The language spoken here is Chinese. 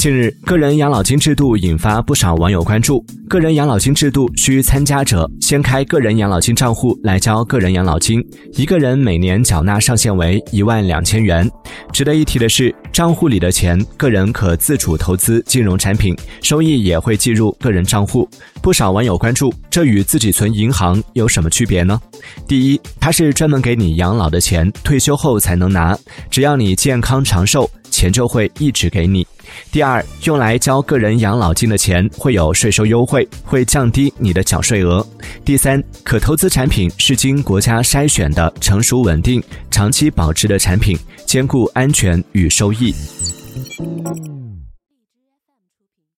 近日，个人养老金制度引发不少网友关注。个人养老金制度需参加者先开个人养老金账户来交个人养老金，一个人每年缴纳上限为一万两千元。值得一提的是，账户里的钱，个人可自主投资金融产品，收益也会计入个人账户。不少网友关注，这与自己存银行有什么区别呢？第一，它是专门给你养老的钱，退休后才能拿，只要你健康长寿。钱就会一直给你。第二，用来交个人养老金的钱会有税收优惠，会降低你的缴税额。第三，可投资产品是经国家筛选的成熟稳定、长期保值的产品，兼顾安全与收益。